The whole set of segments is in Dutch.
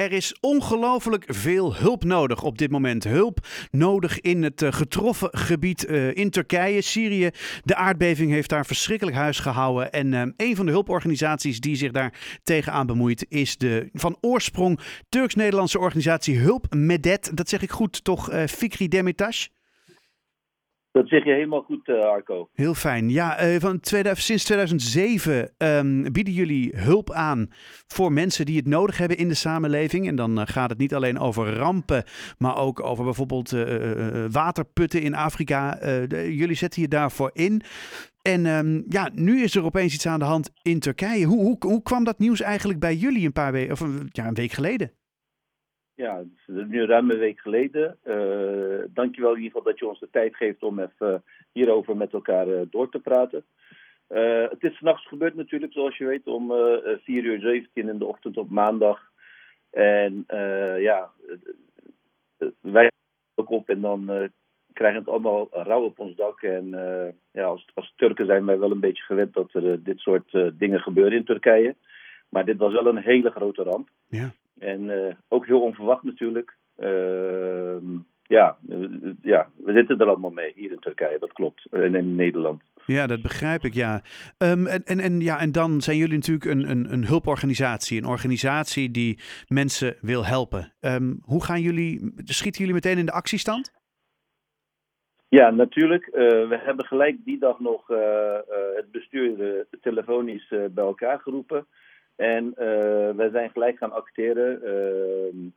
Er is ongelooflijk veel hulp nodig op dit moment. Hulp nodig in het uh, getroffen gebied uh, in Turkije, Syrië. De aardbeving heeft daar verschrikkelijk huis gehouden. En uh, een van de hulporganisaties die zich daar tegenaan bemoeit is de van oorsprong Turks-Nederlandse organisatie Hulp Medet. Dat zeg ik goed, toch, Fikri Demirtas? Dat zeg je helemaal goed, uh, Arco. Heel fijn. Ja, uh, van 2000, sinds 2007 um, bieden jullie hulp aan voor mensen die het nodig hebben in de samenleving. En dan uh, gaat het niet alleen over rampen, maar ook over bijvoorbeeld waterputten in Afrika. Jullie zetten je daarvoor in. En um, ja, nu is er opeens iets aan de hand in Turkije. Hoe, hoe, hoe kwam dat nieuws eigenlijk bij jullie een paar weken, of ja, een week geleden? Ja, nu ruim een week geleden. Uh, dankjewel in ieder geval dat je ons de tijd geeft om even hierover met elkaar door te praten. Het is s'nachts gebeurd natuurlijk, zoals je weet, om 4 uur 17 in de ochtend op maandag. En ja, wij ook op en dan krijgen het allemaal rauw op ons dak. En ja, als, als Turken zijn wij wel een beetje gewend dat er dit soort dingen gebeuren in Turkije. Maar dit was wel een hele grote ramp. Ja. En uh, ook heel onverwacht natuurlijk. Uh, ja, ja, we zitten er allemaal mee hier in Turkije, dat klopt. En in Nederland. Ja, dat begrijp ik, ja. Um, en, en, en, ja. en dan zijn jullie natuurlijk een, een, een hulporganisatie. Een organisatie die mensen wil helpen. Um, hoe gaan jullie, schieten jullie meteen in de actiestand? Ja, natuurlijk. Uh, we hebben gelijk die dag nog het bestuur telefonisch bij elkaar geroepen. En uh, wij zijn gelijk gaan acteren. Uh,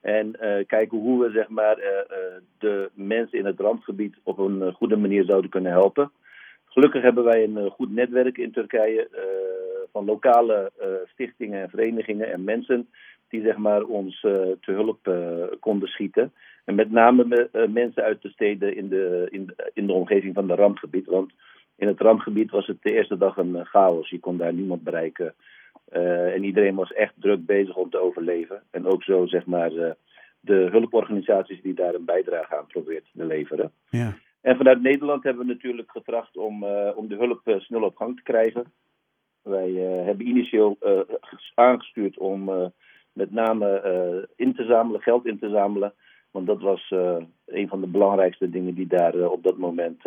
en uh, kijken hoe we zeg maar, de mensen in het randgebied op een goede manier zouden kunnen helpen. Gelukkig hebben wij een goed netwerk in Turkije van lokale stichtingen en verenigingen en mensen die zeg maar, ons te hulp konden schieten. En met name mensen uit de steden in de, in, de, in de omgeving van de rampgebied. Want in het rampgebied was het de eerste dag een chaos. Je kon daar niemand bereiken. Uh, en iedereen was echt druk bezig om te overleven. En ook zo, zeg maar, uh, de hulporganisaties die daar een bijdrage aan proberen te leveren. Ja. En vanuit Nederland hebben we natuurlijk getracht om, uh, om de hulp snel op gang te krijgen. Wij hebben initieel aangestuurd om met name in te zamelen, geld in te zamelen. Want dat was een van de belangrijkste dingen die daar op dat moment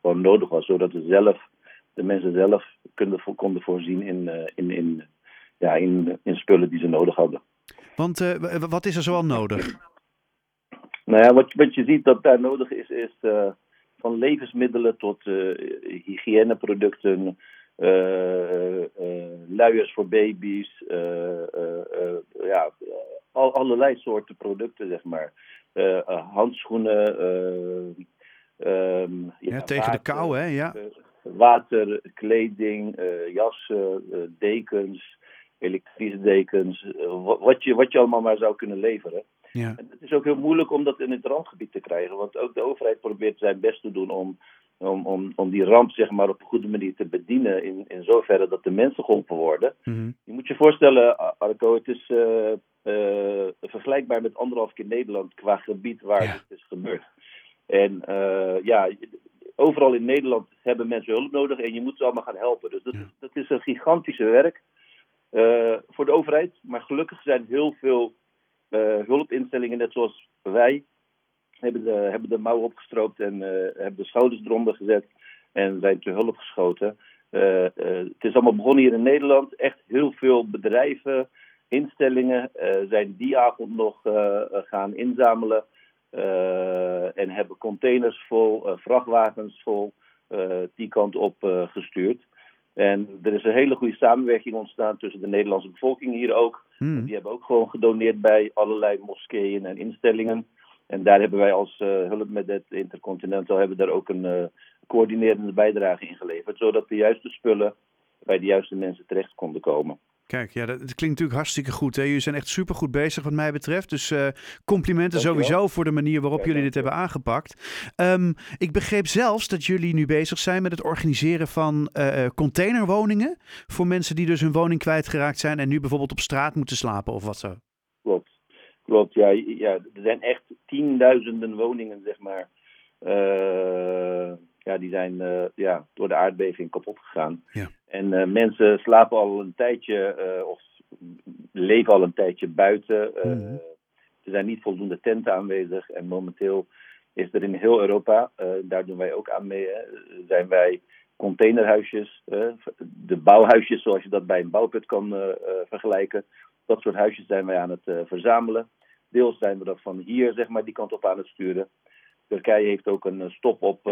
gewoon nodig was. Zodat we zelf, de mensen zelf konden, konden voorzien in, in, in ja, in, in spullen die ze nodig hadden. Want uh, wat is er zoal nodig? Nou ja, wat, wat je ziet dat daar nodig is, is uh, van levensmiddelen tot uh, hygiëneproducten, luiers voor baby's, ja, al, allerlei soorten producten, zeg maar. handschoenen. Um, ja, ja, tegen water, de kou, hè? Ja. water, kleding, jassen, dekens elektrische dekens, eh, wat je, wat je allemaal maar zou kunnen leveren. Ja. En het is ook heel moeilijk om dat in het randgebied te krijgen, want ook de overheid probeert zijn best te doen om, om, om, om die ramp zeg maar, op een goede manier te bedienen, in, in zoverre dat de mensen geholpen worden. Mm -hmm. Je moet je voorstellen, Arco, het is uh, uh, vergelijkbaar met anderhalf keer Nederland qua gebied waar ja. het is gebeurd. En uh, ja, overal in Nederland hebben mensen hulp nodig en je moet ze allemaal gaan helpen. Dus dat, ja. dat is een gigantische werk. Uh, voor de overheid. Maar gelukkig zijn heel veel uh, hulpinstellingen, net zoals wij, hebben de, hebben de mouw opgestroopt en uh, hebben de schouders eronder gezet en zijn te hulp geschoten. het is allemaal begonnen hier in Nederland. Echt heel veel bedrijven, instellingen zijn die avond nog gaan inzamelen en hebben containers vol, vrachtwagens vol die kant op gestuurd. En er is een hele goede samenwerking ontstaan tussen de Nederlandse bevolking hier ook. Hmm. Die hebben ook gewoon gedoneerd bij allerlei moskeeën en instellingen. En daar hebben wij als uh, hulp met het Intercontinental hebben daar ook een uh, coördinerende bijdrage in geleverd. Zodat de juiste spullen bij de juiste mensen terecht konden komen. Kijk, ja, dat, dat, klinkt natuurlijk hartstikke goed. Hè? Jullie zijn echt supergoed bezig wat mij betreft. Dus uh, complimenten sowieso voor de manier waarop ja, jullie dit hebben aangepakt. Um, ik begreep zelfs dat jullie nu bezig zijn met het organiseren van uh, containerwoningen. Voor mensen die dus hun woning kwijtgeraakt zijn en nu bijvoorbeeld op straat moeten slapen of wat zo. Klopt, klopt. Ja, ja er zijn echt tienduizenden woningen, zeg maar. Uh, die zijn ja, door de aardbeving kapot gegaan. Ja. En uh, mensen slapen al een tijdje, uh, of leven al een tijdje buiten. Mhm. Er zijn niet voldoende tenten aanwezig. En momenteel is er in heel Europa, daar doen wij ook aan mee, hè, zijn wij containerhuisjes, de bouwhuisjes zoals je dat bij een bouwput kan vergelijken. Dat soort huisjes zijn wij aan het verzamelen. Deels zijn we dat van hier, zeg maar, die kant op aan het sturen. Turkije heeft ook een stop op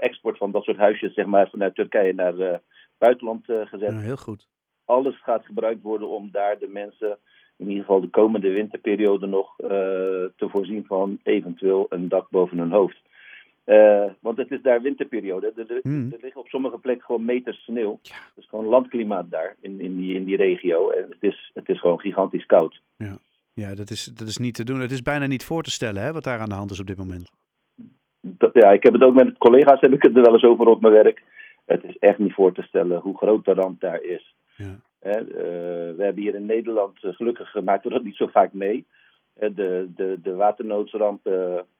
export van dat soort huisjes, zeg maar, vanuit Turkije naar uh, buitenland gezet. Ja, heel goed. Alles gaat gebruikt worden om daar de mensen, in ieder geval de komende winterperiode nog, te voorzien van eventueel een dak boven hun hoofd. want het is daar winterperiode. Er, er, Hmm. er liggen op sommige plekken gewoon meters sneeuw. Het is gewoon landklimaat daar in, in, die, in die regio. En het is, het is gewoon gigantisch koud. Ja, ja dat, is, dat is niet te doen. Het is bijna niet voor te stellen hè, wat daar aan de hand is op dit moment. Dat, ja, ik heb het ook met collega's heb ik het er wel eens over op mijn werk. Het is echt niet voor te stellen hoe groot de ramp daar is. Ja. Uh, we hebben hier in Nederland, uh, gelukkig maakt we dat niet zo vaak mee. De, de, de waternoodsramp.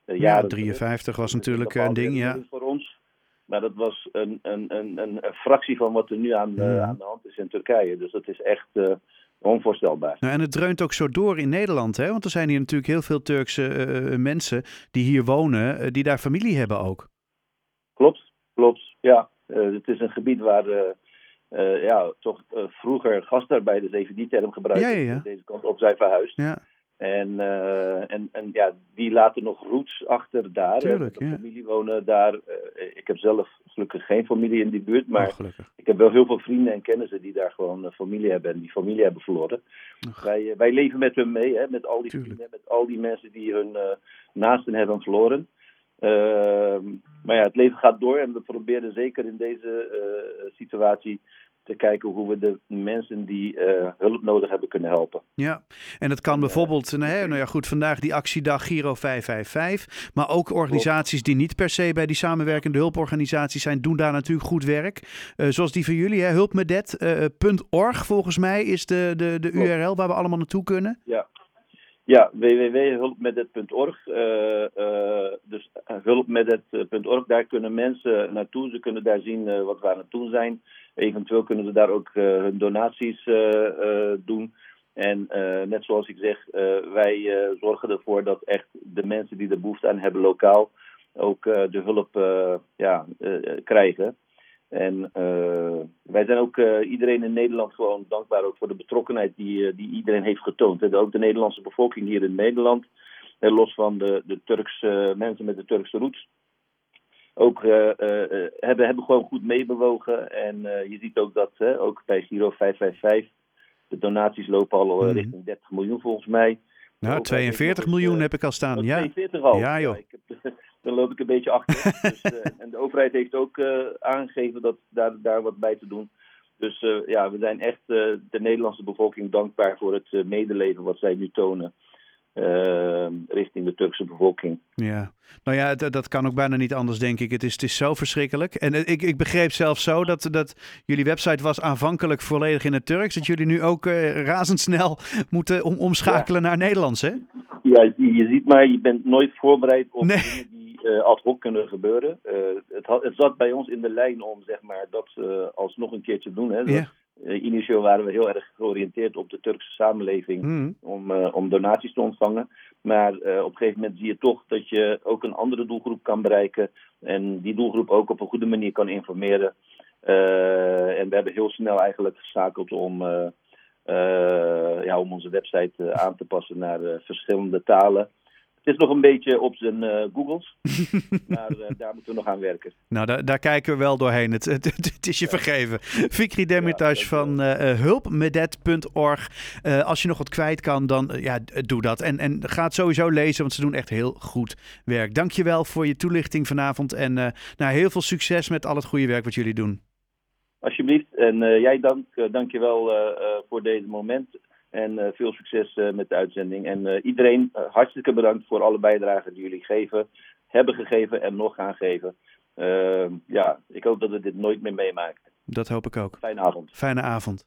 ja, jaren 53 was natuurlijk een ding, ja. Voor ons. Maar dat was een, een, een, een, fractie van wat er nu aan, ja. aan de hand is in Turkije. Dus dat is echt onvoorstelbaar. Nou, en het dreunt ook zo door in Nederland, hè? Want er zijn hier natuurlijk heel veel Turkse uh, mensen die hier wonen, uh, die daar familie hebben ook. Klopt, klopt. Ja, uh, het is een gebied waar ja, toch vroeger gastarbeiders even die term gebruiken. Ja, ja, ja. Deze kant op zijn verhuisd. Ja. En, en, en ja, die laten nog roots achter daar. Tuurlijk, ja. familie wonen daar. ik heb zelf gelukkig geen familie in die buurt, maar oh, ik heb wel heel veel vrienden en kennissen die daar gewoon familie hebben en die familie hebben verloren. Wij, wij leven met hun mee, hè, met al die Tuurlijk. vrienden, met al die mensen die hun naasten hebben verloren. Uh, maar ja, het leven gaat door en we proberen zeker in deze situatie te kijken hoe we de mensen die uh, hulp nodig hebben kunnen helpen. Ja, en dat kan bijvoorbeeld, nou, hè, nou ja goed, vandaag die actiedag Giro 555, maar ook organisaties die niet per se bij die samenwerkende hulporganisaties zijn, doen daar natuurlijk goed werk. Uh, zoals die van jullie, hè, hulpmedet.org uh, volgens mij is de, de, de URL waar we allemaal naartoe kunnen. Ja, ja, www.hulpmedet.org. Uh, uh, dus hulpmedet.org, daar kunnen mensen naartoe. Ze kunnen daar zien uh, wat we aan het doen zijn. Eventueel kunnen ze daar ook hun donaties doen. En net zoals ik zeg, wij zorgen ervoor dat echt de mensen die er behoefte aan hebben lokaal ook de hulp ja, krijgen. En wij zijn ook iedereen in Nederland gewoon dankbaar ook voor de betrokkenheid die, die iedereen heeft getoond. En ook de Nederlandse bevolking hier in Nederland, los van de, de Turkse mensen met de Turkse roots, ook hebben, hebben gewoon goed meebewogen. En je ziet ook dat ook bij Giro 555 de donaties lopen al Mhm. richting 30 miljoen volgens mij. Nou, 42 miljoen heb ik al staan, ja. 42 al. Ja, joh. Ja, ik heb, dan loop ik een beetje achter. dus, uh, en de overheid heeft ook uh, aangegeven dat daar, daar wat bij te doen. Dus uh, ja, we zijn echt de Nederlandse bevolking dankbaar voor het medeleven wat zij nu tonen. Richting de Turkse bevolking. Ja, nou ja, dat, dat kan ook bijna niet anders, denk ik. Het is, het is zo verschrikkelijk. En ik, ik begreep zelfs zo dat, dat jullie website was aanvankelijk volledig in het Turks. Dat jullie nu ook razendsnel moeten om, omschakelen ja. naar Nederlands, hè? Ja, je, je ziet maar, je bent nooit voorbereid op Nee. dingen die uh, ad hoc kunnen gebeuren. Uh, het, had, het zat bij ons in de lijn om zeg maar, dat uh, alsnog een keer te doen. Hè. Ja. Uh, initieel waren we heel erg georiënteerd op de Turkse samenleving Hmm. om, uh, om donaties te ontvangen. Maar uh, op een gegeven moment zie je toch dat je ook een andere doelgroep kan bereiken. En die doelgroep ook op een goede manier kan informeren. En we hebben heel snel eigenlijk geschakeld om, uh, ja, om onze website uh, aan te passen naar uh, verschillende talen. Het is nog een beetje op zijn uh, Googles, maar uh, daar moeten we nog aan werken. Nou, daar, daar kijken we wel doorheen. Het, het, het is je Ja. vergeven. Fikri Demirtas Ja, van uh, hulpmedet.org. Uh, als je nog wat kwijt kan, dan ja, doe dat. En, en ga het sowieso lezen, want ze doen echt heel goed werk. Dankjewel voor je toelichting vanavond. En nou, heel veel succes met al het goede werk wat jullie doen. Alsjeblieft. En jij dank, dank je wel uh, voor deze moment. En uh, veel succes uh, met de uitzending. En uh, iedereen hartstikke bedankt voor alle bijdragen die jullie geven, hebben gegeven en nog gaan geven. Uh, ja, ik hoop dat we dit nooit meer meemaken. Dat hoop ik ook. Fijne avond. Fijne avond.